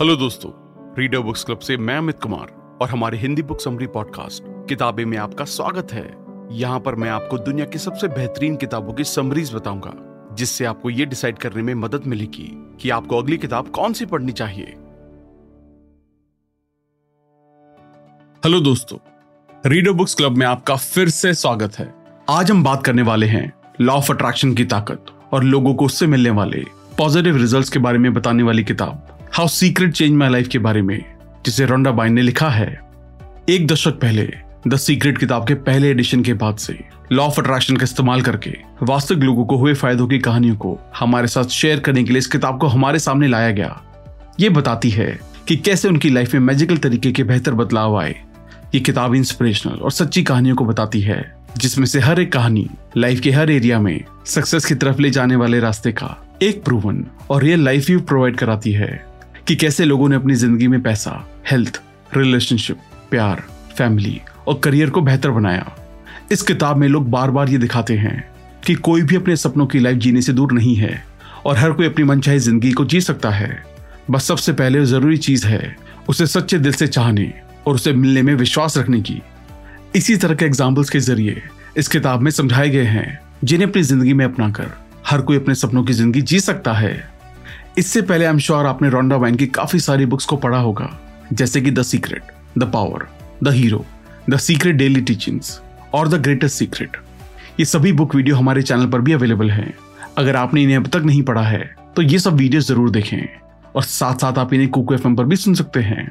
Hello दोस्तों reader books club से मैं अमित कुमार और हमारे हिंदी बुक समरी पॉडकास्ट किताबें में आपका स्वागत है। यहाँ पर मैं आपको दुनिया की सबसे बेहतरीन किताबों की समरीज बताऊँगा, जिससे आपको ये डिसाइड करने में मदद मिलेगी कि आपको अगली किताब कौन सी पढ़नी चाहिए। हेलो दोस्तों रीडर बुक्स क्लब में आपका फिर से स्वागत है। आज हम बात करने वाले हैं लॉ ऑफ़ अट्रैक्शन की ताकत और लोगों को उससे मिलने वाले पॉजिटिव रिजल्ट्स के बारे में बताने वाली किताब। How secret change my life के बारे में, जिसे रोंडा बाइन ने लिखा है। एक दशक पहले द सीक्रेट किताब के पहले एडिशन के बाद से लॉ ऑफ़ अट्रैक्शन का इस्तेमाल करके, वास्तविक लोगों को हुए फायदों की कहानियों को हमारे साथ शेयर करने के लिए इस किताब को हमारे सामने लाया गया। ये बताती है कि कैसे उनकी लाइफ में मैजिकल तरीके के बेहतर बदलाव आए। ये किताब इंस्पिरेशनल और सच्ची कहानियों को बताती है, जिसमें से हर एक कहानी लाइफ के हर एरिया में सक्सेस की तरफ़ ले जाने वाले रास्ते का एक प्रूवन और रियल लाइफ व्यू प्रोवाइड कराती है। कि कैसे लोगों ने अपनी ज़िंदगी में पैसा हेल्थ रिलेशनशिप प्यार फैमिली और करियर को बेहतर बनाया। इस किताब में लोग बार बार ये दिखाते हैं कि कोई भी अपने सपनों की लाइफ जीने से दूर नहीं है और हर कोई अपनी मनचाही ज़िंदगी को जी सकता है। बस सबसे पहले ज़रूरी चीज़ है उसे सच्चे दिल से चाहने और उसे मिलने में विश्वास रखने की। इसी तरह के एग्जाम्पल्स के ज़रिए इस किताब में समझाए गए हैं जिन्हें अपनी ज़िंदगी में अपनाकर हर कोई अपने सपनों की ज़िंदगी जी सकता है। इससे पहले आई एम श्योर आपने रोंडा वाइन की काफ़ी सारी बुक्स को पढ़ा होगा। जैसे कि the secret the power the hero the secret daily teachings और द ग्रेटेस्ट सीक्रेट ये सभी बुक वीडियो हमारे चैनल पर भी अवेलेबल हैं। अगर आपने इन्हें अब तक नहीं पढ़ा है तो ये सब वीडियो ज़रूर देखें और साथ साथ आप इन्हें कुक एफ़ पर भी सुन सकते हैं।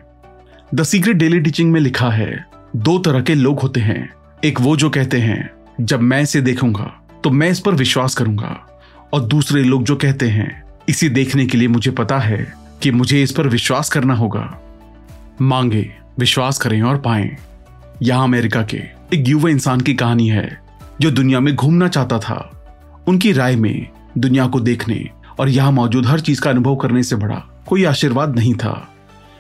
द सीक्रेट डेली टीचिंग में लिखा है, दो तरह के लोग होते हैं। एक वो जो कहते हैं, जब मैं इसे देखूँगा तो मैं इस पर विश्वास करूँगा। और दूसरे लोग जो कहते हैं इसे देखने के लिए मुझे पता है कि मुझे इस पर विश्वास करना होगा। मांगे, विश्वास करें और पाएँ। यहाँ अमेरिका के एक युवा इंसान की कहानी है, जो दुनिया में घूमना चाहता था। उनकी राय में दुनिया को देखने और यहाँ मौजूद हर चीज़ का अनुभव करने से बड़ा कोई आशीर्वाद नहीं था।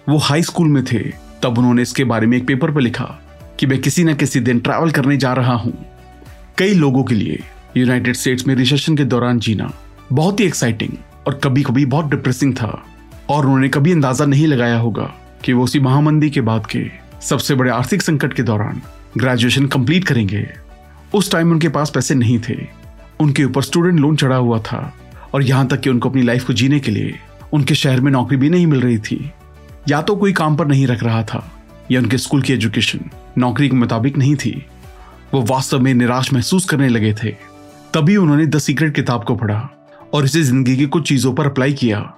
वो हाई स्कूल में थे, तब उन्होंने इसके बारे में एक पेपर पर लिखा कि मैं किसी न किसी दिन ट्रैवल करने जा रहा हूँ। कई लोगों के लिए यूनाइटेड स्टेट्स में रिसेशन के दौरान जीना बहुत ही एक्साइटिंग और कभी कभी बहुत डिप्रेसिंग था। और उन्होंने कभी अंदाज़ा नहीं लगाया होगा कि वो उसी महामंदी के बाद के सबसे बड़े आर्थिक संकट के दौरान ग्रेजुएशन कंप्लीट करेंगे। उस टाइम उनके पास पैसे नहीं थे। उनके ऊपर स्टूडेंट लोन चढ़ा हुआ था और यहाँ तक कि उनको अपनी लाइफ को जीने के लिए उनके शहर में नौकरी भी नहीं मिल रही थी। या तो कोई काम पर नहीं रख रहा था या उनके स्कूल की एजुकेशन नौकरी के मुताबिक नहीं थी। वो वास्तव में निराश महसूस करने लगे थे। तभी उन्होंने द सीक्रेट किताब को पढ़ा। और इसे ज़िंदगी की कुछ चीज़ों पर अप्लाई किया।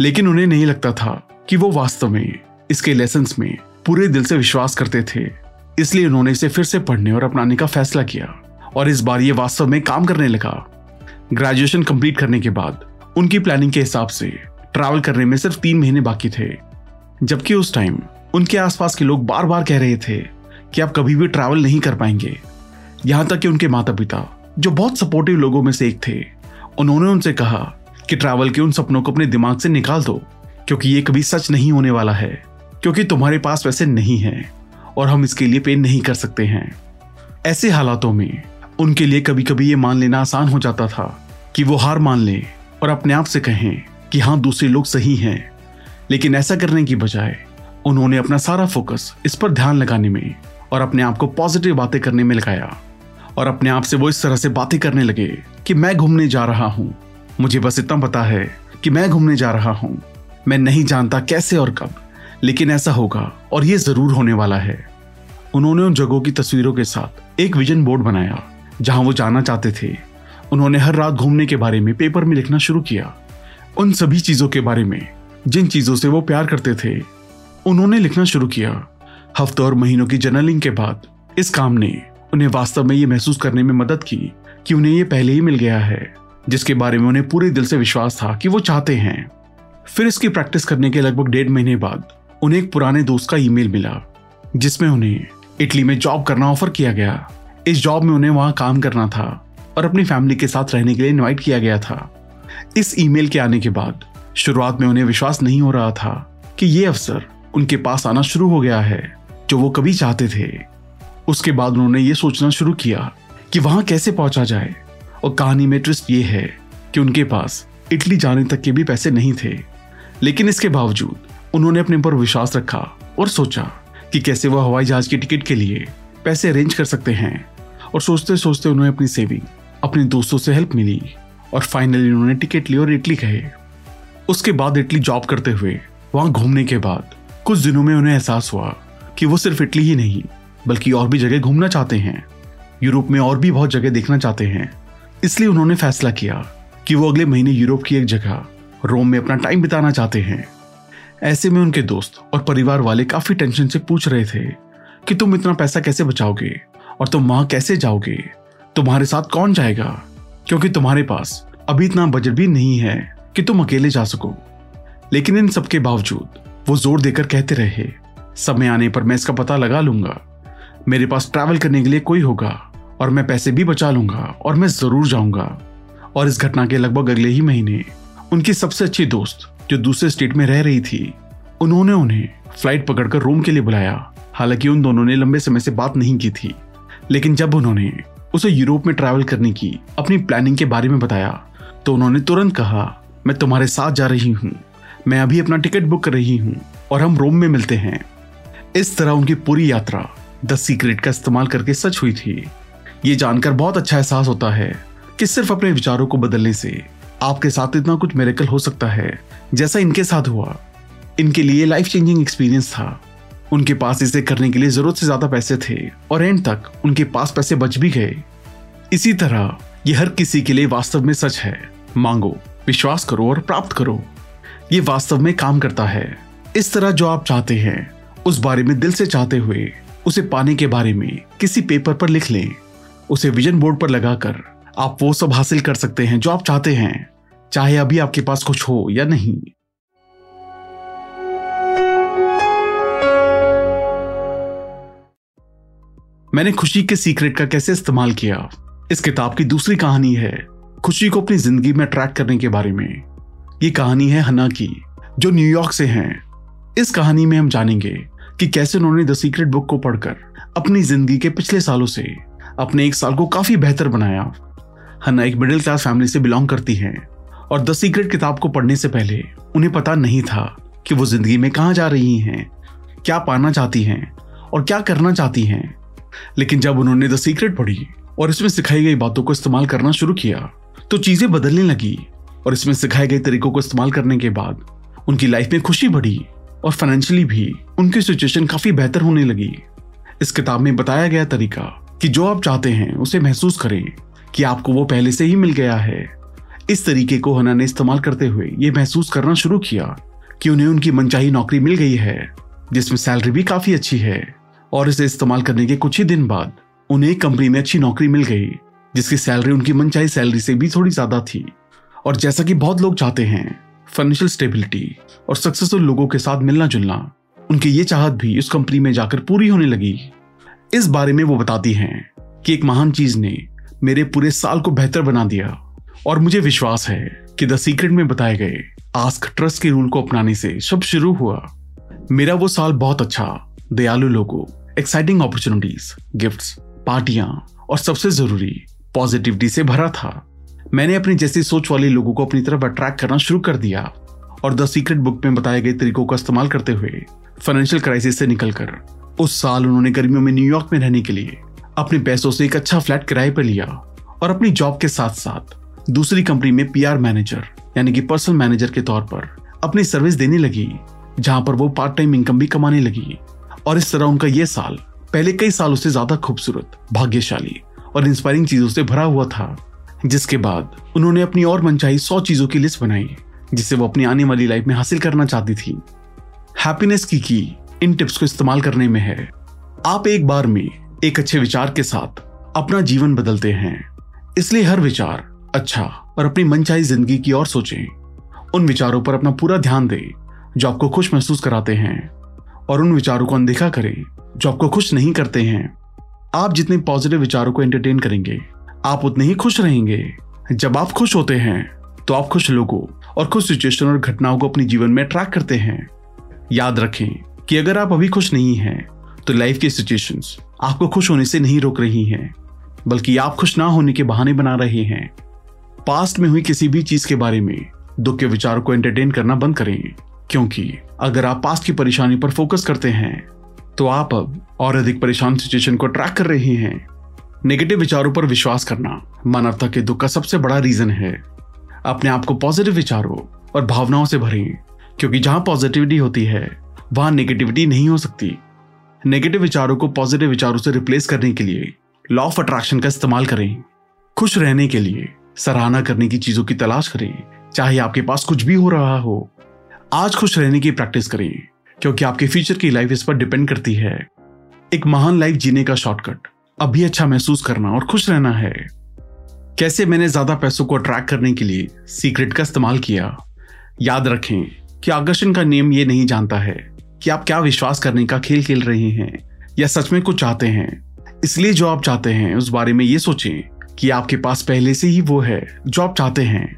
लेकिन उन्हें नहीं लगता था कि वो वास्तव में, इसके लेसन में पूरे दिल से विश्वास करते थे। इसलिए उन्होंने इसे फिर से पढ़ने और अपनाने का फैसला किया और इस बार ये वास्तव में काम करने लगा। ग्रेजुएशन कंप्लीट करने के बाद, उनकी प्लानिंग के हिसाब से ट्रैवल करने में सिर्फ़ तीन महीने बाकी थे। जबकि उस टाइम उनके आसपास के लोग बार बार कह रहे थे कि आप कभी भी ट्रैवल नहीं कर पाएँगे। यहाँ तक कि उनके माता पिता जो बहुत सपोर्टिव लोगों में से एक थे। उन्होंने उनसे कहा कि ट्रैवल के उन सपनों को अपने दिमाग से निकाल दो, क्योंकि ये कभी सच नहीं होने वाला है, क्योंकि तुम्हारे पास पैसे नहीं है, और हम इसके लिए पे नहीं कर सकते हैं। ऐसे हालातों में, उनके लिए कभी कभी ये मान लेना आसान हो जाता था कि वो हार मान ले, और अपने आप से कहें कि हाँ दूसरे लोग सही हैं। लेकिन ऐसा करने की बजाय, उन्होंने अपना सारा फोकस इस पर ध्यान लगाने में और अपने आप को पॉजिटिव बातें करने में लगाया। और अपने आप से वो इस तरह से बातें करने लगे कि मैं घूमने जा रहा हूँ। मुझे बस इतना पता है कि मैं घूमने जा रहा हूँ। मैं नहीं जानता कैसे और कब, लेकिन ऐसा होगा और ये ज़रूर होने वाला है। उन्होंने उन जगहों की तस्वीरों के साथ एक विजन बोर्ड बनाया, जहाँ वो जाना चाहते थे। उन्होंने हर रात घूमने के बारे में पेपर में लिखना शुरू किया। उन सभी चीज़ों के बारे में, जिन चीज़ों से वो प्यार करते थे, उन्होंने लिखना शुरू किया। हफ्तों और महीनों की जर्नलिंग के बाद इस काम ने उन्हें वास्तव में ये महसूस करने में मदद की कि उन्हें ये पहले ही मिल गया है, जिसके बारे में उन्हें पूरे दिल से विश्वास था कि वो चाहते हैं। फिर इसकी प्रैक्टिस करने के लगभग डेढ़ महीने बाद, उन्हें एक पुराने दोस्त का ईमेल मिला, जिसमें उन्हें इटली में जॉब करना ऑफ़र किया गया। इस जॉब में उन्हें वहाँ काम करना था और अपनी फैमिली के साथ रहने के लिए इनवाइट किया गया था। इस ईमेल के आने के बाद, शुरुआत में उन्हें विश्वास नहीं हो रहा था कि ये अवसर उनके पास आना शुरू हो गया है, जो वो कभी चाहते थे। उसके बाद उन्होंने ये सोचना शुरू किया कि वहाँ कैसे पहुँचा जाए। और कहानी में ट्विस्ट ये है कि उनके पास इटली जाने तक के भी पैसे नहीं थे। लेकिन इसके बावजूद उन्होंने अपने ऊपर विश्वास रखा और सोचा कि कैसे वह हवाई जहाज़ की टिकट के लिए पैसे अरेंज कर सकते हैं। और सोचते सोचते उन्हें अपनी सेविंग, अपने दोस्तों से हेल्प मिली और फाइनली उन्होंने टिकट ली और इटली गए। उसके बाद इटली जॉब करते हुए, वहाँ घूमने के बाद कुछ दिनों में उन्हें एहसास हुआ कि वो सिर्फ़ इटली ही नहीं बल्कि और भी जगह घूमना चाहते हैं। यूरोप में और भी बहुत जगह देखना चाहते हैं। इसलिए उन्होंने फैसला किया कि वो अगले महीने यूरोप की एक जगह, रोम में अपना टाइम बिताना चाहते हैं। ऐसे में उनके दोस्त और परिवार वाले काफ़ी टेंशन से पूछ रहे थे कि तुम इतना पैसा कैसे बचाओगे और तुम वहाँ कैसे जाओगे? तुम्हारे साथ कौन जाएगा? क्योंकि तुम्हारे पास अभी इतना बजट भी नहीं है कि तुम अकेले जा सको। लेकिन इन सबके बावजूद वो ज़ोर देकर कहते रहे, समय आने पर मैं इसका पता लगा लूँगा। मेरे पास ट्रैवल करने के लिए कोई होगा और मैं पैसे भी बचा लूँगा और मैं ज़रूर जाऊँगा। और इस घटना के लगभग अगले ही महीने, उनकी सबसे अच्छी दोस्त, जो दूसरे स्टेट में रह रही थी, उन्होंने उन्हें फ़्लाइट पकड़कर रोम के लिए बुलाया। हालाँकि उन दोनों ने लंबे समय से बात नहीं की थी, लेकिन जब उन्होंने उसे यूरोप में ट्रैवल करने की अपनी प्लानिंग के बारे में बताया तो उन्होंने तुरंत कहा, मैं तुम्हारे साथ जा रही हूँ। मैं अभी अपना टिकट बुक कर रही हूँ और हम रोम में मिलते हैं। इस तरह उनकी पूरी यात्रा द सीक्रेट का इस्तेमाल करके सच हुई थी। ये जानकर बहुत अच्छा एहसास होता है कि सिर्फ़ अपने विचारों को बदलने से आपके साथ इतना कुछ मेरेकल हो सकता है, जैसा इनके साथ हुआ। इनके लिए लाइफ चेंजिंग एक्सपीरियंस था। उनके पास इसे करने के लिए ज़रूरत से ज़्यादा पैसे थे और एंड तक उनके पास पैसे बच भी गए। इसी तरह ये हर किसी के लिए वास्तव में सच है। मांगो, विश्वास करो और प्राप्त करो। ये वास्तव में काम करता है। इस तरह जो आप चाहते हैं, उस बारे में दिल से चाहते हुए उसे पाने के बारे में किसी पेपर पर लिख लें। उसे विजन बोर्ड पर लगाकर आप वो सब हासिल कर सकते हैं जो आप चाहते हैं, चाहे अभी आपके पास कुछ हो या नहीं। मैंने खुशी के सीक्रेट का कैसे इस्तेमाल किया? इस किताब की दूसरी कहानी है, खुशी को अपनी ज़िंदगी में अट्रैक्ट करने के बारे में। ये कहानी है हना की, जो न्यूयॉर्क से हैं। इस कहानी में हम जानेंगे कि कैसे उन्होंने द सीक्रेट बुक को पढ़कर अपनी ज़िंदगी के पिछले सालों से अपने एक साल को काफ़ी बेहतर बनाया। हन्ना एक मिडिल क्लास फैमिली से बिलोंग करती हैं और द सीक्रेट किताब को पढ़ने से पहले उन्हें पता नहीं था कि वो ज़िंदगी में कहाँ जा रही हैं, क्या पाना चाहती हैं और क्या करना चाहती हैं। लेकिन जब उन्होंने द सीक्रेट पढ़ी और इसमें सिखाई गई बातों को इस्तेमाल करना शुरू किया तो चीज़ें बदलने लगी और इसमें सिखाए गए तरीकों को इस्तेमाल करने के बाद उनकी लाइफ में खुशी बढ़ी। और फाइनेंशियली भी उनकी सिचुएशन काफ़ी बेहतर होने लगी। इस किताब में बताया गया तरीका कि जो आप चाहते हैं, उसे महसूस करें कि आपको वो पहले से ही मिल गया है। इस तरीके को हना ने इस्तेमाल करते हुए ये महसूस करना शुरू किया कि उन्हें उनकी मनचाही नौकरी मिल गई है, जिसमें सैलरी भी काफ़ी अच्छी है और इसे इस्तेमाल करने के कुछ ही दिन बाद उन्हें एक कंपनी में अच्छी नौकरी मिल गई, जिसकी सैलरी उनकी मनचाही सैलरी से भी थोड़ी ज़्यादा थी। और जैसा कि बहुत लोग चाहते हैं फाइनेंशियल स्टेबिलिटी और सक्सेसफुल लोगों के साथ मिलना जुलना, उनकी ये चाहत भी उस कंपनी में जाकर पूरी होने लगी। इस बारे में वो बताती हैं कि एक महान चीज़ ने मेरे पूरे साल को बेहतर बना दिया और मुझे विश्वास है कि द सीक्रेट में बताए गए आस्क ट्रस्ट के रूल को अपनाने से सब शुरू हुआ। मेरा वो साल बहुत अच्छा दयालु लोगों एक्साइटिंग अपॉर्चुनिटीज़ गिफ्ट्स पार्टियाँ और सबसे ज़रूरी पॉजिटिविटी से भरा था। मैंने अपनी जैसी सोच वाले लोगों को अपनी तरफ़ अट्रैक्ट करना शुरू कर दिया और द सीक्रेट बुक में बताए गए तरीकों का इस्तेमाल करते हुए फाइनेंशियल क्राइसिस से निकलकर उस साल उन्होंने गर्मियों में न्यूयॉर्क में रहने के लिए अपने पैसों से एक अच्छा फ्लैट किराए पर लिया और अपनी जॉब के साथ साथ दूसरी कंपनी में पीआर मैनेजर यानी कि पर्सनल मैनेजर के तौर पर अपनी सर्विस देने लगी, जहाँ पर वो पार्ट टाइम इनकम भी कमाने लगी। और इस तरह उनका यह साल पहले कई सालों से ज़्यादा खूबसूरत, भाग्यशाली और इंस्पायरिंग चीज़ों से भरा हुआ था। जिसके बाद उन्होंने अपनी और मनचाही सौ चीज़ों की लिस्ट बनाई, जिसे वो अपनी आने वाली लाइफ में हासिल करना चाहती थी। हैप्पीनेस की की इन टिप्स को इस्तेमाल करने में है। आप एक बार में एक अच्छे विचार के साथ अपना जीवन बदलते हैं। इसलिए हर विचार अच्छा और अपनी मनचाही ज़िंदगी की ओर सोचें। उन विचारों पर अपना पूरा ध्यान दें, जो आपको खुश महसूस कराते हैं, और उन विचारों को अनदेखा करें, जो आपको खुश नहीं करते हैं। आप जितने पॉजिटिव विचारों को एंटरटेन करेंगे आप उतने ही खुश रहेंगे। जब आप खुश होते हैं तो आप खुश लोगों और खुश सिचुएशन और घटनाओं को अपने जीवन में ट्रैक करते हैं। याद रखें कि अगर आप अभी खुश नहीं हैं तो लाइफ की सिचुएशंस आपको खुश होने से नहीं रोक रही हैं, बल्कि आप खुश ना होने के बहाने बना रहे हैं। पास्ट में हुई किसी भी चीज़ के बारे में दुख के विचारों को एंटरटेन करना बंद करें, क्योंकि अगर आप पास्ट की परेशानी पर फोकस करते हैं तो आप अब और अधिक परेशान सिचुएशन को ट्रैक कर रहे हैं। नेगेटिव विचारों पर विश्वास करना मानवता के दुख का सबसे बड़ा रीजन है। अपने आप को पॉजिटिव विचारों और भावनाओं से भरें, क्योंकि जहाँ पॉजिटिविटी होती है, वहाँ नेगेटिविटी नहीं हो सकती। नेगेटिव विचारों को पॉजिटिव विचारों से रिप्लेस करने के लिए लॉ ऑफ़ अट्रैक्शन का इस्तेमाल करें। खुश रहने के लिए सराहना करने की चीज़ों की तलाश करें, चाहे आपके पास कुछ भी हो रहा हो। आज खुश रहने की प्रैक्टिस करें, क्योंकि आपके फ्यूचर की लाइफ इस पर डिपेंड करती है। एक महान लाइफ जीने का शॉर्टकट अभी अच्छा महसूस करना और खुश रहना है। कैसे मैंने ज़्यादा पैसों को अट्रैक्ट करने के लिए सीक्रेट का इस्तेमाल किया? याद रखें कि आकर्षण का नियम ये नहीं जानता है कि आप क्या विश्वास करने का खेल खेल रहे हैं या सच में कुछ चाहते हैं। इसलिए जो आप चाहते हैं, उस बारे में ये सोचें कि आपके पास पहले से ही वो है जो आप चाहते हैं।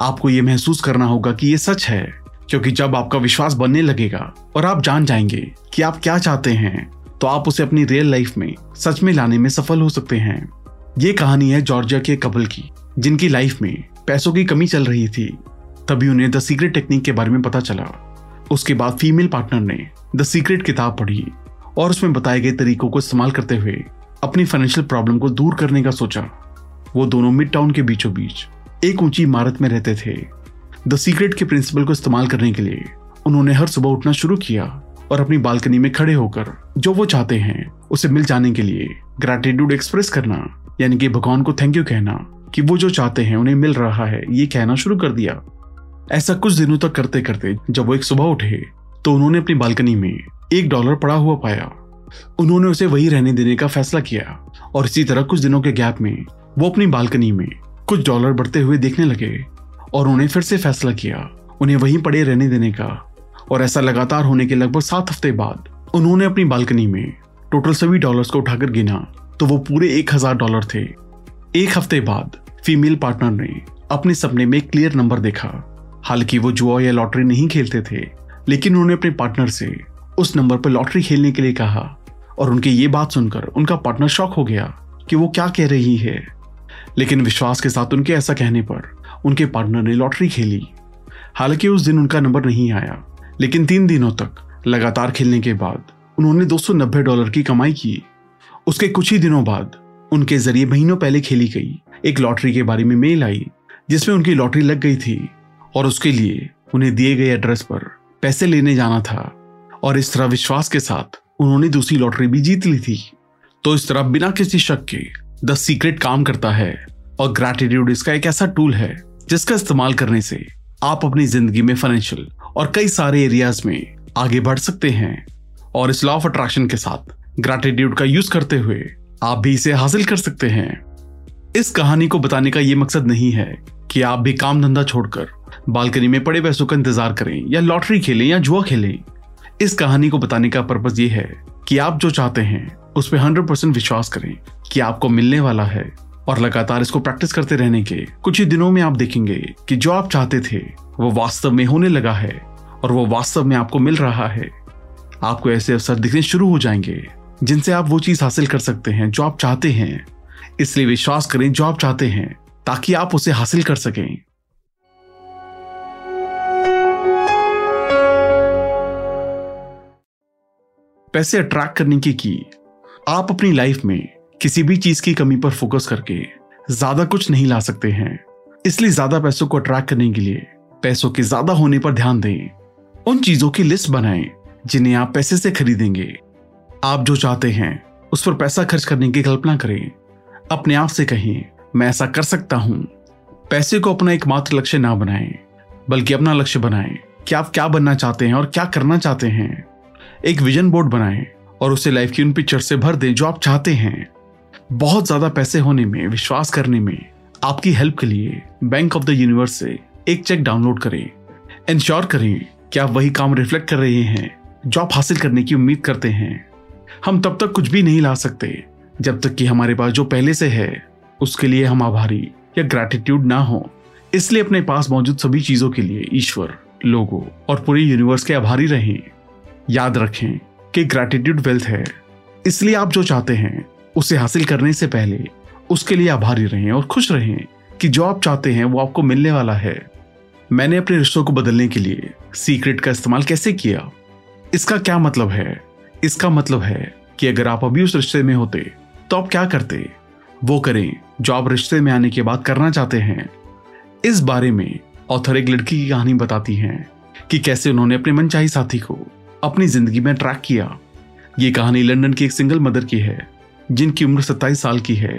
आपको ये महसूस करना होगा कि ये सच है, क्योंकि जब आपका विश्वास बनने लगेगा और आप जान जाएँगे कि आप क्या चाहते हैं तो आप उसे अपनी रियल लाइफ में, सच में लाने में सफल हो सकते हैं। ये कहानी है जॉर्जिया के कपल की, जिनकी लाइफ में पैसों की कमी चल रही थी। तभी उन्हें द सीक्रेट टेक्निक के बारे में पता चला। उसके बाद फीमेल पार्टनर ने द सीक्रेट किताब पढ़ी और उसमें बताए गए तरीकों को इस्तेमाल करते हुए अपनी फाइनेंशियल प्रॉब्लम को दूर करने का सोचा। वो दोनों मिड टाउन के बीचों बीच एक ऊँची इमारत में रहते थे। द सीक्रेट के प्रिंसिपल को इस्तेमाल करने के लिए उन्होंने हर सुबह उठना शुरू किया। और अपनी बालकनी में खड़े होकर जो वो चाहते हैं, उसे मिल जाने के लिए ग्रेटिट्यूड एक्सप्रेस करना। यानी कि भगवान को थैंक यू कहना कि वो जो चाहते हैं, उन्हें मिल रहा है, ये कहना शुरू कर दिया। ऐसा कुछ दिनों तक करते करते जब वो एक सुबह उठे तो उन्होंने अपनी बालकनी में एक डॉलर पड़ा हुआ पाया। उन्होंने उसे वही रहने देने का फैसला किया और इसी तरह कुछ दिनों के गैप में वो अपनी बालकनी में कुछ डॉलर बढ़ते हुए देखने लगे और उन्हें फिर से फैसला किया, उन्हें वहीं पड़े रहने देने का। और ऐसा लगातार होने के लगभग सात हफ़्ते बाद उन्होंने अपनी बालकनी में टोटल सभी डॉलर्स को उठाकर गिना तो वो पूरे एक हज़ार डॉलर थे। एक हफ़्ते बाद फीमेल पार्टनर ने अपने सपने में क्लियर नंबर देखा। हालाँकि वो जुआ या लॉटरी नहीं खेलते थे, लेकिन उन्होंने अपने पार्टनर से उस नंबर पर लॉटरी खेलने के लिए कहा और उनकी ये बात सुनकर उनका पार्टनर शॉक हो गया कि वो क्या कह रही है। लेकिन विश्वास के साथ उनके ऐसा कहने पर उनके पार्टनर ने लॉटरी खेली। हालाँकि उस दिन उनका नंबर नहीं आया। लेकिन तीन दिनों तक लगातार खेलने के बाद उन्होंने 290 डॉलर की कमाई की। उसके कुछ ही दिनों बाद उनके ज़रिए महीनों पहले खेली गई एक लॉटरी के बारे में मेल आई, जिसमें उनकी लॉटरी लग गई थी और उसके लिए उन्हें दिए गए एड्रेस पर पैसे लेने जाना था और इस तरह विश्वास के साथ उन्होंने दूसरी लॉटरी भी जीत ली थी। तो इस तरह बिना किसी शक के द सीक्रेट काम करता है और ग्रैटिट्यूड इसका एक ऐसा टूल है जिसका इस्तेमाल करने से आप अपनी ज़िंदगी में फाइनेंशियल और कई सारे एरियाज़ में आगे बढ़ सकते हैं। और इस लॉ ऑफ़ अट्रैक्शन के साथ ग्रैटिट्यूड का यूज़ करते हुए आप भी इसे हासिल कर सकते हैं। इस कहानी को बताने का यह मकसद नहीं है कि आप भी काम धंधा छोड़कर बालकनी में पड़े पैसों का इंतज़ार करें या लॉटरी खेलें या जुआ खेलें। इस कहानी को बताने का पर्पज ये है कि आप जो चाहते हैं, उस पर हंड्रेड परसेंट विश्वास करें कि आपको मिलने वाला है। और लगातार इसको प्रैक्टिस करते रहने के कुछ ही दिनों में आप देखेंगे कि जो आप चाहते थे, वो वास्तव में होने लगा है और वो वास्तव में आपको मिल रहा है। आपको ऐसे अवसर दिखने शुरू हो जाएँगे, जिनसे आप वो चीज़ हासिल कर सकते हैं जो आप चाहते हैं। इसलिए विश्वास करें जो आप चाहते हैं, ताकि आप उसे हासिल कर सकें। पैसे अट्रैक्ट करने की की आप अपनी लाइफ में किसी भी चीज़ की कमी पर फोकस करके ज़्यादा कुछ नहीं ला सकते हैं। इसलिए ज़्यादा पैसों को अट्रैक्ट करने के लिए पैसों के ज़्यादा होने पर ध्यान दें। उन चीज़ों की लिस्ट बनाएँ जिन्हें आप पैसे से खरीदेंगे। आप जो चाहते हैं, उस पर पैसा खर्च करने की कल्पना करें। अपने आप से कहें, मैं ऐसा कर सकता हूँ। पैसे को अपना एकमात्र लक्ष्य ना बनाएँ, बल्कि अपना लक्ष्य बनाएँ कि आप क्या बनना चाहते हैं और क्या करना चाहते हैं। एक विजन बोर्ड बनाएँ और उसे लाइफ की उन पिक्चर से भर दें जो आप चाहते हैं। बहुत ज़्यादा पैसे होने में, विश्वास करने में, आपकी हेल्प के लिए बैंक ऑफ़ द यूनिवर्स से एक चेक डाउनलोड करें। इंश्योर करें कि आप वही काम रिफ्लेक्ट कर रहे हैं, जो आप हासिल करने की उम्मीद करते हैं। हम तब तक कुछ भी नहीं ला सकते, जब तक कि हमारे पास जो पहले से है, उसके लिए हम आभारी या ग्रैटिट्यूड ना हो। इसलिए अपने पास मौजूद सभी चीज़ों के लिए ईश्वर, लोगों और पूरे यूनिवर्स के आभारी रहें। याद रखें कि ग्रैटिट्यूड वेल्थ है। इसलिए आप जो चाहते हैं उसे हासिल करने से पहले उसके लिए आभारी रहें और खुश रहें कि जो आप चाहते हैं वो आपको मिलने वाला है। मैंने अपने रिश्तों को बदलने के लिए सीक्रेट का इस्तेमाल कैसे किया? इसका क्या मतलब है? इसका मतलब है कि अगर आप अभी उस रिश्ते में होते तो आप क्या करते? वो करें जो आप रिश्ते में आने के बाद करना चाहते हैं। इस बारे में ऑथर एक लड़की की कहानी बताती हैं कि कैसे उन्होंने अपने मनचाही साथी को अपनी ज़िंदगी में ट्रैक किया। ये कहानी लंदन की एक सिंगल मदर की है। जिनकी उम्र सत्ताईस साल की है।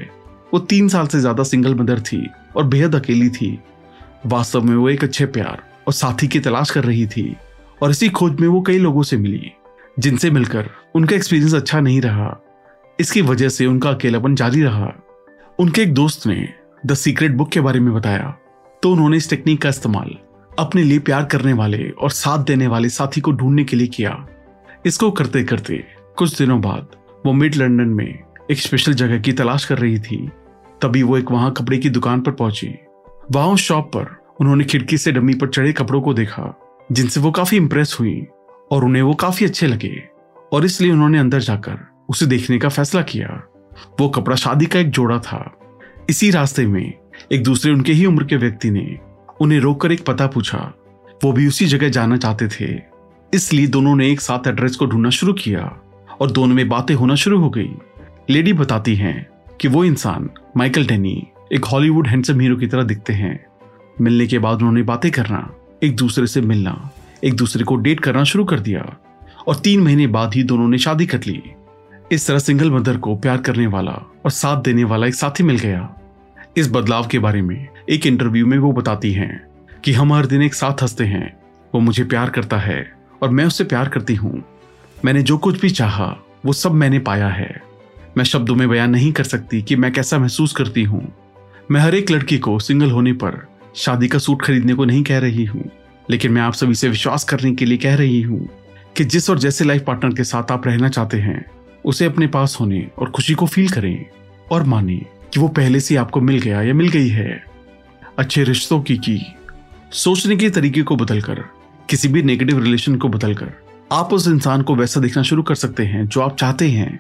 वो तीन साल से ज़्यादा सिंगल मदर थी और बेहद अकेली थी। वास्तव में वो एक अच्छे प्यार और साथी की तलाश कर रही थी और इसी खोज में वो कई लोगों से मिली, जिनसे मिलकर उनका एक्सपीरियंस अच्छा नहीं रहा। इसकी वजह से उनका अकेलापन जारी रहा। उनके एक दोस्त ने द सीक्रेट बुक के बारे में बताया। तो उन्होंने इस टेक्निक का इस्तेमाल अपने लिए प्यार करने वाले और साथ देने वाले साथी को ढूँढने के लिए किया। इसको करते करते कुछ दिनों बाद वो मिड लंदन में एक स्पेशल जगह की तलाश कर रही थी, तभी वो एक वहाँ कपड़े की दुकान पर पहुँची। वहाँ शॉप पर उन्होंने खिड़की से डमी पर चढ़े कपड़ों को देखा, जिनसे वो काफ़ी इंप्रेस हुई और उन्हें वो काफ़ी अच्छे लगे और इसलिए उन्होंने अंदर जाकर उसे देखने का फैसला किया। वो कपड़ा शादी का एक जोड़ा था। इसी रास्ते में एक दूसरे उनके ही उम्र के व्यक्ति ने उन्हें रोककर एक पता पूछा। वो भी उसी जगह जाना चाहते थे। इसलिए दोनों ने एक साथ एड्रेस को ढूंढना शुरू किया और दोनों में बातें होना शुरू हो गई। लेडी बताती हैं कि वो इंसान, माइकल टेनी एक हॉलीवुड हैंडसम हीरो की तरह दिखते हैं। मिलने के बाद उन्होंने बातें करना, एक दूसरे से मिलना, एक दूसरे को डेट करना शुरू कर दिया और तीन महीने बाद ही दोनों ने शादी कर ली। इस तरह सिंगल मदर को प्यार करने वाला और साथ देने वाला एक साथी मिल गया। इस बदलाव के बारे में एक इंटरव्यू में वो बताती हैं कि हम हर दिन एक साथ हँसते हैं, वो मुझे प्यार करता है और मैं उससे प्यार करती हूँ। मैंने जो कुछ भी चाहा, वो सब मैंने पाया है। मैं शब्दों में बयान नहीं कर सकती कि मैं कैसा महसूस करती हूँ। मैं हर एक लड़की को सिंगल होने पर शादी का सूट खरीदने को नहीं कह रही हूँ, लेकिन मैं आप सभी से विश्वास करने के लिए कह रही हूँ कि जिस और जैसे लाइफ पार्टनर के साथ आप रहना चाहते हैं, उसे अपने पास होने और खुशी को फील करें और माने कि वो पहले से आपको मिल गया या मिल गई है। अच्छे रिश्तों की की, सोचने के तरीके को बदलकर, किसी भी नेगेटिव रिलेशन को बदलकर, आप उस इंसान को वैसा देखना शुरू कर सकते हैं जो आप चाहते हैं।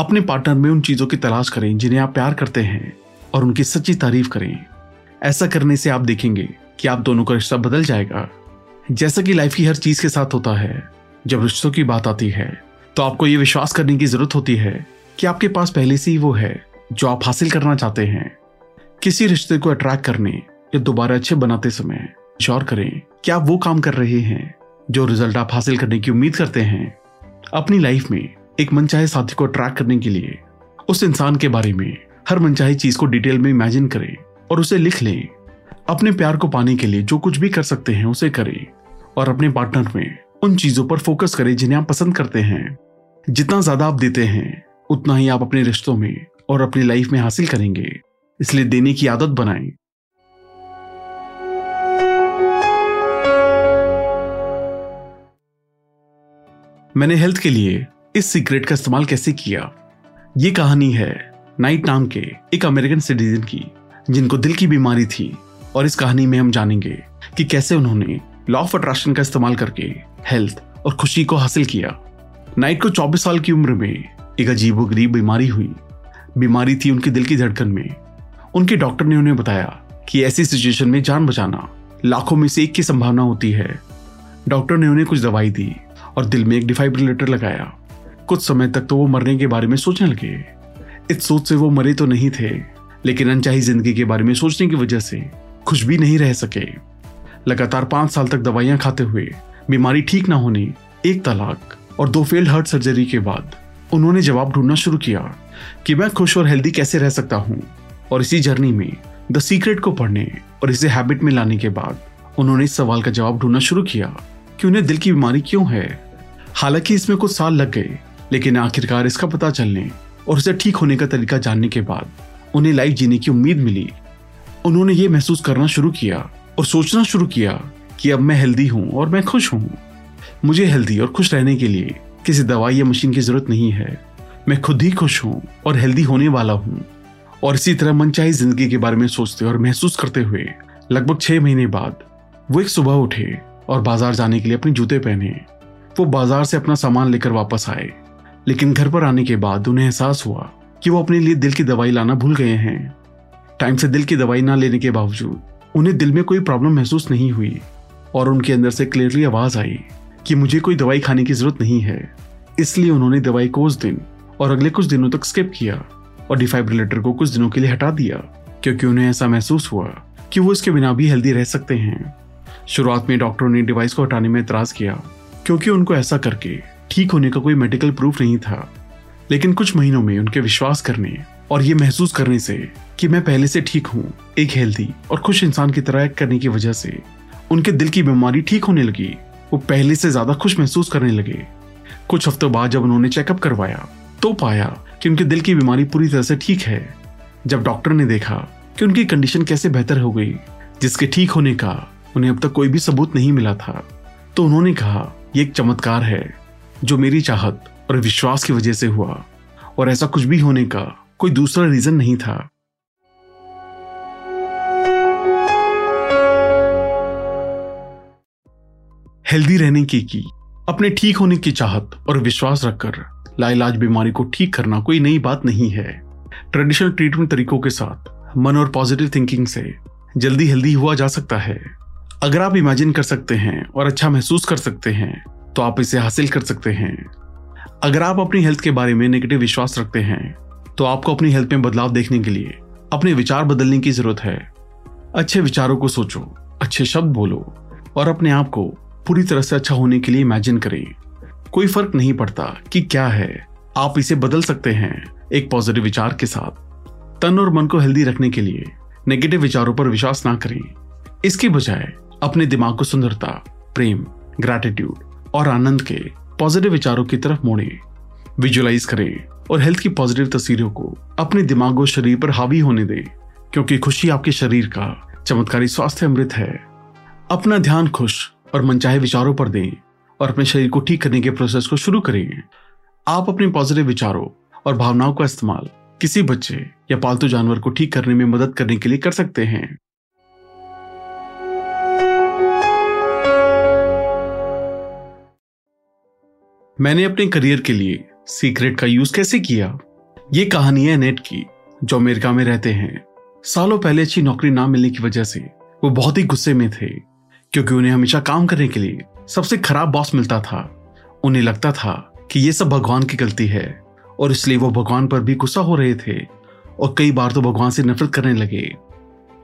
अपने पार्टनर में उन चीज़ों की तलाश करें जिन्हें आप प्यार करते हैं और उनकी सच्ची तारीफ़ करें। ऐसा करने से आप देखेंगे कि आप दोनों का रिश्ता बदल जाएगा। जैसा कि लाइफ की हर चीज़ के साथ होता है, जब रिश्तों की बात आती है तो आपको ये विश्वास करने की ज़रूरत होती है कि आपके पास पहले से ही वो है जो आप हासिल करना चाहते हैं। किसी रिश्ते को अट्रैक्ट करने या दोबारा अच्छे बनाते समय श्योर करें कि आप वो काम कर रहे हैं जो रिज़ल्ट आप हासिल करने की उम्मीद करते हैं। अपनी लाइफ में एक मनचाहे साथी को अट्रैक्ट करने के लिए। उस इंसान के बारे में, हर मनचाही चीज़ को डिटेल में इमेजिन करें और उसे लिख लें। अपने प्यार को पाने के लिए जो कुछ भी कर सकते हैं, उसे करें और अपने पार्टनर में उन चीज़ों पर फोकस करें जिन्हें आप पसंद करते हैं। जितना ज़्यादा आप देते हैं, उतना ही आप अपने रिश्तों में और अपनी लाइफ में हासिल करेंगे। इसलिए देने की आदत बनाएँ। मैंने हेल्थ के लिए इस सीक्रेट का इस्तेमाल कैसे किया? ये कहानी है नाइट नाम के एक अमेरिकन सिटीजन की, जिनको दिल की बीमारी थी। और इस कहानी में हम जानेंगे कि कैसे उन्होंने लॉ ऑफ़ अट्रैक्शन का इस्तेमाल करके हेल्थ और खुशी को हासिल किया। नाइट को 24 साल की उम्र में एक अजीब गरीब बीमारी हुई। बीमारी थी उनके दिल की धड़कन में। उनके डॉक्टर ने उन्हें बताया कि ऐसी सिचुएशन में जान बचाना लाखों में से एक की संभावना होती है। डॉक्टर ने उन्हें कुछ दवाई दी और दिल में एक डिफाइब्रिलेटर लगाया। कुछ समय तक तो वो मरने के बारे में सोचने लगे। इस सोच से वो मरे तो नहीं थे, लेकिन अनचाही ज़िंदगी के बारे में सोचने की वजह से खुश भी नहीं रह सके। लगातार पाँच साल तक दवाइयाँ खाते हुए, बीमारी ठीक ना होने, एक तलाक और दो फेल्ड हार्ट सर्जरी के बाद उन्होंने जवाब ढूंढना शुरू किया कि मैं खुश और हेल्दी कैसे रह सकता हूँ? और इसी जर्नी में द सीक्रेट को पढ़ने और इसे हैबिट में लाने के बाद उन्होंने इस सवाल का जवाब ढूंढना शुरू किया कि उन्हें दिल की बीमारी क्यों है? हालाँकि इसमें कुछ साल लग गए लेकिन आखिरकार इसका पता चलने और उसे ठीक होने का तरीका जानने के बाद उन्हें लाइफ जीने की उम्मीद मिली। उन्होंने ये महसूस करना शुरू किया और सोचना शुरू किया कि अब मैं हेल्दी हूँ और मैं खुश हूँ। मुझे हेल्दी और खुश रहने के लिए किसी दवाई या मशीन की ज़रूरत नहीं है। मैं खुद ही खुश हूँ और हेल्दी होने वाला हूँ। और इसी तरह मनचाही ज़िंदगी के बारे में सोचते और महसूस करते हुए लगभग छह महीने बाद वो एक सुबह उठे और बाज़ार जाने के लिए अपने जूते पहने। वो बाज़ार से अपना सामान लेकर वापस आए। लेकिन घर पर आने के बाद उन्हें एहसास हुआ कि वो अपने लिए दिल की दवाई लाना भूल गए हैं। टाइम से दिल की दवाई ना लेने के बावजूद, उन्हें दिल में कोई प्रॉब्लम महसूस नहीं हुई और उनके अंदर से क्लियरली आवाज़ आई कि मुझे कोई दवाई खाने की ज़रूरत नहीं है। इसलिए उन्होंने दवाई को उस दिन और अगले कुछ दिनों तक स्किप किया और डिफाइब्रिलेटर को कुछ दिनों के लिए हटा दिया, क्योंकि उन्हें ऐसा महसूस हुआ कि वो इसके बिना भी हेल्दी रह सकते हैं। शुरुआत में डॉक्टरों ने डिवाइस को हटाने में इतराज किया, क्योंकि उनको ऐसा करके ठीक होने का कोई मेडिकल प्रूफ नहीं था। लेकिन कुछ महीनों में उनके विश्वास करने और ये महसूस करने से कि मैं पहले से ठीक हूँ, एक हेल्दी और खुश इंसान की तरह करने की वजह से उनके दिल की बीमारी ठीक होने लगी। वो पहले से ज़्यादा खुश महसूस करने लगे। कुछ हफ्तों बाद जब उन्होंने चेकअप करवाया तो पाया कि उनके दिल की बीमारी पूरी तरह से ठीक है। जब डॉक्टर ने देखा कि उनकी कंडीशन कैसे बेहतर हो गई, जिसके ठीक होने का उन्हें अब तक कोई भी सबूत नहीं मिला था तो उन्होंने कहा यह एक चमत्कार है। जो मेरी चाहत और विश्वास की वजह से हुआ। और ऐसा कुछ भी होने का कोई दूसरा रीजन नहीं था। हेल्दी रहने की की, अपने ठीक होने की चाहत और विश्वास रखकर लाइलाज बीमारी को ठीक करना कोई नई बात नहीं है। ट्रेडिशनल ट्रीटमेंट तरीकों के साथ मन और पॉजिटिव थिंकिंग से जल्दी हेल्दी हुआ जा सकता है। अगर आप इमेजिन कर सकते हैं और अच्छा महसूस कर सकते हैं तो आप इसे हासिल कर सकते हैं। अगर आप अपनी हेल्थ के बारे में नेगेटिव विश्वास रखते हैं तो आपको अपनी हेल्थ में बदलाव देखने के लिए अपने विचार बदलने की ज़रूरत है। अच्छे विचारों को सोचो, अच्छे शब्द बोलो और अपने आप को पूरी तरह से अच्छा होने के लिए इमेजिन करें। कोई फ़र्क नहीं पड़ता कि क्या है। आप इसे बदल सकते हैं एक पॉजिटिव विचार के साथ। तन और मन को हेल्दी रखने के लिए नेगेटिव विचारों पर विश्वास ना करें। इसके बजाय अपने दिमाग को सुंदरता, प्रेम ग्रैटिट्यूड और आनंद के पॉजिटिव विचारों की तरफ़ मोड़े। विजुअलाइज करें और हेल्थ की पॉजिटिव तस्वीरों को अपने दिमाग और शरीर पर हावी होने दें, क्योंकि खुशी आपके शरीर का चमत्कारी स्वास्थ्य अमृत है। अपना ध्यान खुश और मनचाहे विचारों पर दें और अपने शरीर को ठीक करने के प्रोसेस को शुरू करें। आप अपने पॉजिटिव विचारों और भावनाओं का इस्तेमाल किसी बच्चे या पालतू जानवर को ठीक करने में मदद करने के लिए कर सकते हैं। मैंने अपने करियर के लिए सीक्रेट का यूज़ कैसे किया? ये कहानी है नेट की, जो अमेरिका में रहते हैं। सालों पहले अच्छी नौकरी ना मिलने की वजह से वो बहुत ही गुस्से में थे, क्योंकि उन्हें हमेशा काम करने के लिए सबसे खराब बॉस मिलता था। उन्हें लगता था कि ये सब भगवान की गलती है, और इसलिए वो भगवान पर भी गुस्सा हो रहे थे, और कई बार तो भगवान से नफरत करने लगे।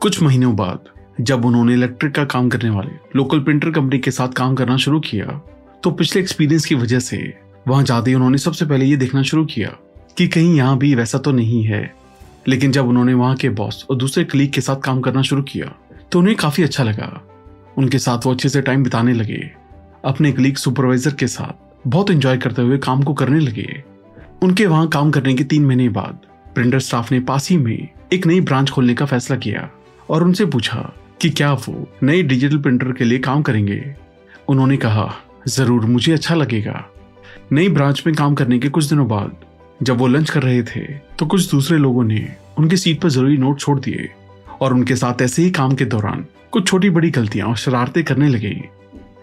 कुछ महीनों बाद, जब उन्होंने इलेक्ट्रिक का काम करने वाले लोकल प्रिंटर कंपनी के साथ काम करना शुरू किया तो पिछले एक्सपीरियंस की वजह से वहाँ जाते उन्होंने सबसे पहले ये देखना शुरू किया कि कहीं यहाँ भी वैसा तो नहीं है। लेकिन जब उन्होंने वहाँ के बॉस और दूसरे कलीग के साथ काम करना शुरू किया तो उन्हें काफ़ी अच्छा लगा। उनके साथ वो अच्छे से टाइम बिताने लगे। अपने कलीग सुपरवाइजर के साथ बहुत एंजॉय करते हुए काम को करने लगे। उनके वहाँ काम करने के तीन महीने बाद प्रिंटर स्टाफ ने पास ही में एक नई ब्रांच खोलने का फैसला किया और उनसे पूछा कि क्या वो नए डिजिटल प्रिंटर के लिए काम करेंगे? उन्होंने कहा ज़रूर मुझे अच्छा लगेगा। नई ब्रांच में काम करने के कुछ दिनों बाद, जब वो लंच कर रहे थे तो कुछ दूसरे लोगों ने उनकी सीट पर ज़रूरी नोट छोड़ दिए और उनके साथ ऐसे ही काम के दौरान कुछ छोटी बड़ी गलतियाँ और शरारतें करने लगे,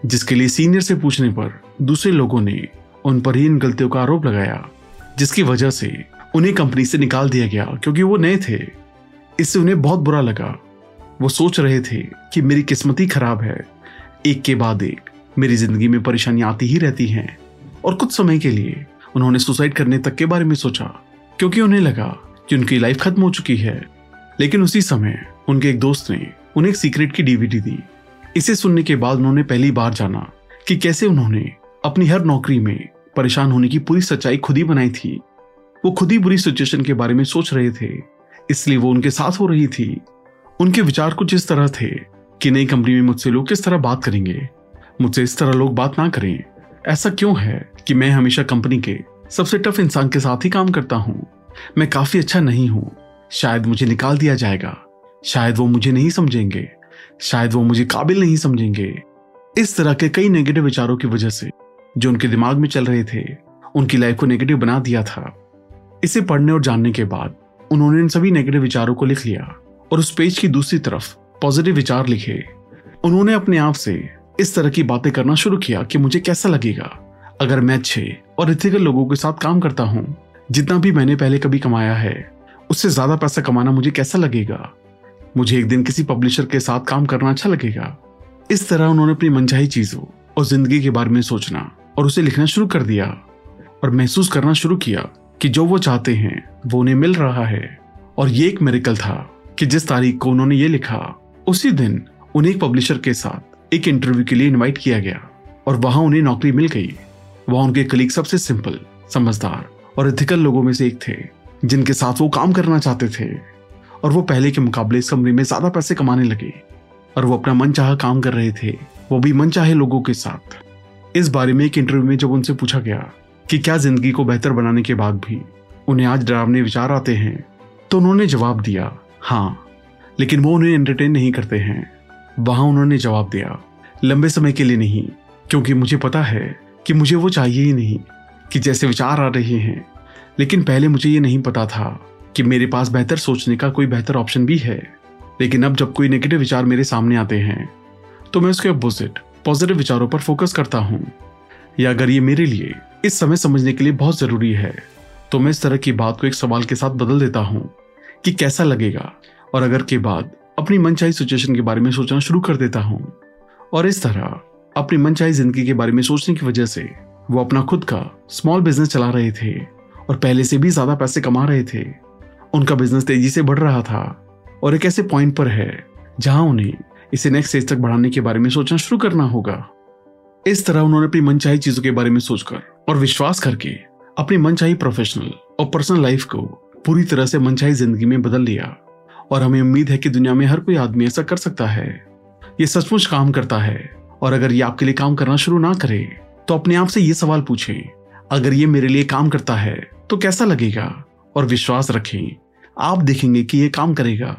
जिसके लिए सीनियर से पूछने पर दूसरे लोगों ने उन पर ही इन गलतियों का आरोप लगाया, जिसकी वजह से उन्हें कंपनी से निकाल दिया गया क्योंकि वो नए थे। इससे उन्हें बहुत बुरा लगा। वो सोच रहे थे कि मेरी किस्मत ही खराब है। एक के बाद एक। मेरी ज़िंदगी में परेशानियाँ आती ही रहती हैं। और कुछ समय के लिए उन्होंने सुसाइड करने तक के बारे में सोचा, क्योंकि उन्हें लगा कि उनकी लाइफ खत्म हो चुकी है। लेकिन उसी समय उनके एक दोस्त ने उन्हें एक सीक्रेट की डीवीडी दी। इसे सुनने के बाद उन्होंने पहली बार जाना कि कैसे उन्होंने अपनी हर नौकरी में परेशान होने की पूरी सच्चाई खुद ही बनाई थी। वो खुद ही बुरी सिचुएशन के बारे में सोच रहे थे, इसलिए वो उनके साथ हो रही थी। उनके विचार कुछ इस तरह थे कि नई कंपनी में मुझसे लोग किस तरह बात करेंगे मुझसे इस तरह लोग बात ना करें। ऐसा क्यों है कि मैं हमेशा कंपनी के सबसे टफ इंसान के साथ ही काम करता हूँ? मैं काफ़ी अच्छा नहीं हूँ। शायद मुझे निकाल दिया जाएगा। शायद वो मुझे नहीं समझेंगे। शायद वो मुझे काबिल नहीं समझेंगे। इस तरह के कई नेगेटिव विचारों की वजह से जो उनके दिमाग में चल रहे थे, उनकी लाइफ को नेगेटिव बना दिया था। इसे पढ़ने और जानने के बाद उन्होंने इन सभी नेगेटिव विचारों को लिख लिया और उस पेज की दूसरी तरफ़ पॉजिटिव विचार लिखे। उन्होंने अपने आप से इस तरह की बातें करना शुरू किया कि मुझे कैसा लगेगा अगर मैं अच्छे और इथिकल लोगों के साथ काम करता हूँ। जितना भी मैंने पहले कभी कमाया है, उससे ज़्यादा पैसा कमाना मुझे कैसा लगेगा? मुझे एक दिन किसी पब्लिशर के साथ काम करना अच्छा लगेगा? इस तरह उन्होंने अपनी मनचाही चीज़ों और ज़िंदगी के बारे में सोचना और उसे लिखना शुरू कर दिया और महसूस करना शुरू किया कि जो वो चाहते हैं, वो उन्हें मिल रहा है। और ये एक मेरिकल था कि जिस तारीख को उन्होंने ये लिखा, उसी दिन उन्हें एक पब्लिशर के साथ एक इंटरव्यू के लिए इनवाइट किया गया और वहाँ उन्हें नौकरी मिल गई। वहाँ उनके कलीग सबसे सिंपल समझदार और एथिकल लोगों में से एक थे, जिनके साथ वो काम करना चाहते थे। और वो पहले के मुकाबले इस कमरे में ज़्यादा पैसे कमाने लगे और वो अपना मन चाह काम कर रहे थे, वो भी मन चाहे लोगों के साथ। इस बारे में एक इंटरव्यू में जब उनसे पूछा गया कि क्या ज़िंदगी को बेहतर बनाने के बाद भी उन्हें आज डरावने विचार आते हैं तो उन्होंने जवाब दिया हाँ लेकिन वो उन्हें एंटरटेन नहीं करते हैं। वहाँ उन्होंने जवाब दिया, लंबे समय के लिए नहीं, क्योंकि मुझे पता है कि मुझे वो चाहिए ही नहीं, कि जैसे विचार आ रहे हैं। लेकिन पहले मुझे ये नहीं पता था कि मेरे पास बेहतर सोचने का कोई बेहतर ऑप्शन भी है। लेकिन अब जब कोई नेगेटिव विचार मेरे सामने आते हैं तो मैं उसके अपोजिट पॉजिटिव विचारों पर फोकस करता हूँ। या अगर ये मेरे लिए इस समय समझने के लिए बहुत ज़रूरी है तो मैं इस तरह की बात को एक सवाल के साथ बदल देता हूँ कि कैसा लगेगा? और अगर के बाद अपनी मनचाही सिचुएशन के बारे में सोचना शुरू कर देता हूँ। और इस तरह, अपनी मनचाही ज़िंदगी के बारे में सोचने की वजह से, वो अपना खुद का स्मॉल बिज़नेस चला रहे थे और पहले से भी ज़्यादा पैसे कमा रहे थे। उनका बिज़नेस तेज़ी से बढ़ रहा था और एक ऐसे पॉइंट पर है, जहाँ उन्हें इसे नेक्स्ट स्टेज तक बढ़ाने के बारे में सोचना शुरू करना होगा। इस तरह उन्होंने अपनी मनचाही चीज़ों के बारे में सोचकर और विश्वास करके अपनी मनचाही प्रोफेशनल और पर्सनल लाइफ को पूरी तरह से मनचाही ज़िंदगी में बदल लिया। और हमें उम्मीद है कि दुनिया में हर कोई आदमी ऐसा कर सकता है। ये सचमुच काम करता है। और अगर ये आपके लिए काम करना शुरू ना करे तो अपने आप से ये सवाल पूछें, अगर ये मेरे लिए काम करता है तो कैसा लगेगा? और विश्वास रखें, आप देखेंगे कि ये काम करेगा।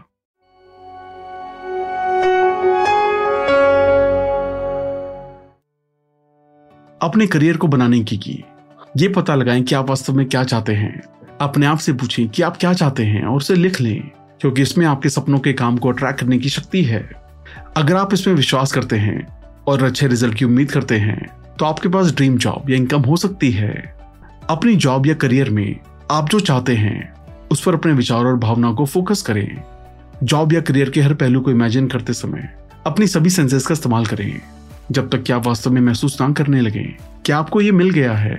अपने करियर को बनाने की की ये पता लगाएँ कि आप वास्तव में क्या चाहते हैं। अपने आप से पूछें कि आप क्या चाहते हैं और उसे लिख लें। क्योंकि इसमें आपके सपनों के काम को अट्रैक्ट करने की शक्ति है। अगर आप इसमें विश्वास करते हैं और अच्छे रिज़ल्ट की उम्मीद करते हैं तो आपके पास ड्रीम जॉब या इनकम हो सकती है। अपनी जॉब या करियर में आप जो चाहते हैं, उस पर अपने विचार और भावना को फोकस करें। जॉब या करियर के हर पहलू को इमेजिन करते समय अपनी सभी सेंसेस का इस्तेमाल करें। जब तक कि आप वास्तव में महसूस ना करने लगे कि आपको ये मिल गया है।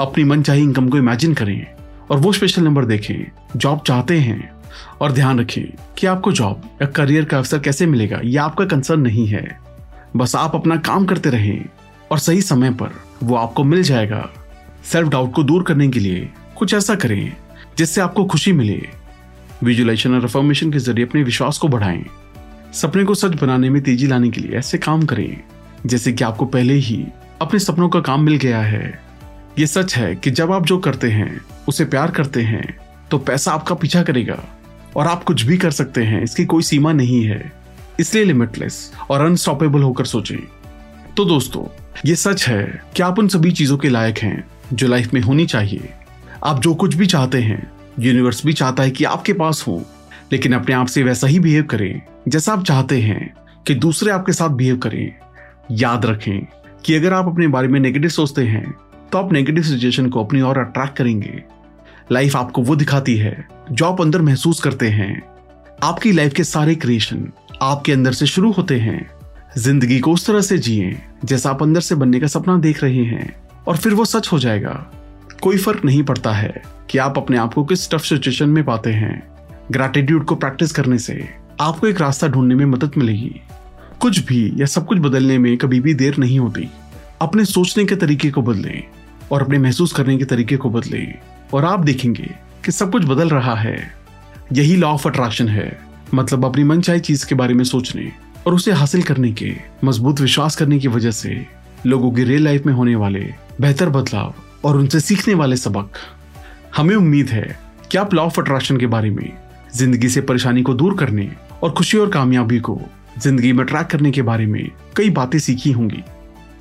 अपनी मन चाहिए इनकम को इमेजिन करें और वो स्पेशल नंबर देखें। जॉब चाहते हैं और ध्यान रखें कि आपको जॉब या करियर का अवसर कैसे मिलेगा यह आपका कंसर्न नहीं है। बस आप अपना काम करते रहें और सही समय पर वो आपको मिल जाएगा। सेल्फ डाउट को दूर करने के लिए कुछ ऐसा करें जिससे आपको खुशी मिले। विजुलाइजेशन और रिफॉर्मेशन के ज़रिए अपने विश्वास को बढ़ाएँ। सपने को सच बनाने में तेज़ी लाने के लिए ऐसे काम करें जैसे कि आपको पहले ही अपने सपनों का काम मिल गया है। ये सच है कि जब आप जो करते हैं, उसे प्यार करते हैं तो पैसा आपका पीछा करेगा। और आप कुछ भी कर सकते हैं, इसकी कोई सीमा नहीं है। इसलिए लिमिटलेस और अनस्टॉपेबल होकर सोचें। तो दोस्तों, ये सच है कि आप उन सभी चीज़ों के लायक हैं जो लाइफ में होनी चाहिए। आप जो कुछ भी चाहते हैं यूनिवर्स भी चाहता है कि आपके पास हो, लेकिन अपने आप से वैसा ही बिहेव करें, जैसा आप चाहते हैं कि दूसरे आपके साथ बिहेव करें। याद रखें कि अगर आप अपने बारे में नेगेटिव सोचते हैं तो आप नेगेटिव सिचुएशन को अपनी ओर अट्रैक्ट करेंगे। लाइफ आपको वो दिखाती है जो आप अंदर महसूस करते हैं, आपकी लाइफ के सारे क्रिएशन आपके अंदर से शुरू होते हैं। ज़िंदगी को उस तरह से जिए, जैसा आप अंदर से बनने का सपना देख रहे हैं, और फिर वो सच हो जाएगा। कोई फ़र्क नहीं पड़ता है कि आप अपने आप को किस टफ सिचुएशन में पाते हैं। ग्रेटिट्यूड को प्रैक्टिस करने से आपको एक रास्ता ढूँढने में मदद मिलेगी। कुछ भी या सब कुछ बदलने में कभी भी देर नहीं होती। अपने सोचने के तरीके को बदलें और अपने महसूस करने के तरीके को बदलें, और आप देखेंगे कि सब कुछ बदल रहा है। यही लॉ ऑफ़ अट्रैक्शन है। मतलब अपनी मनचाही चीज़ के बारे में सोचने और उसे हासिल करने के, मज़बूत विश्वास करने की वजह से लोगों की रियल लाइफ में होने वाले बेहतर बदलाव और उनसे सीखने वाले सबक। हमें उम्मीद है कि आप लॉ ऑफ़ अट्रैक्शन के बारे में, ज़िंदगी से परेशानी को दूर करने और खुशी और कामयाबी को ज़िंदगी में ट्रैक करने के बारे में कई बातें सीखी होंगी।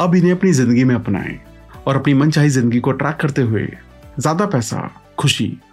अब इन्हें अपनी ज़िंदगी में अपनाएँ और अपनी मनचाही ज़िंदगी को ट्रैक करते हुए ज़्यादा पैसा, खुशी